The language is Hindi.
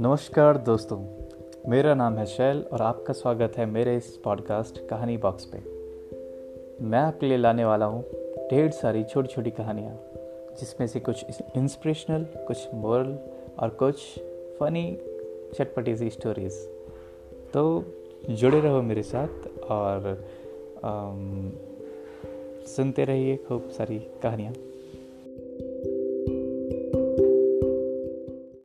नमस्कार दोस्तों मेरा नाम है शैल और आपका स्वागत है मेरे इस पॉडकास्ट कहानी बॉक्स पे। मैं आपके लिए लाने वाला हूँ ढेर सारी छोटी छोटी कहानियाँ जिसमें से कुछ इंस्पिरेशनल कुछ मोरल और कुछ फनी चटपटी सी स्टोरीज तो जुड़े रहो मेरे साथ और आम, सुनते रहिए खूब सारी कहानियाँ।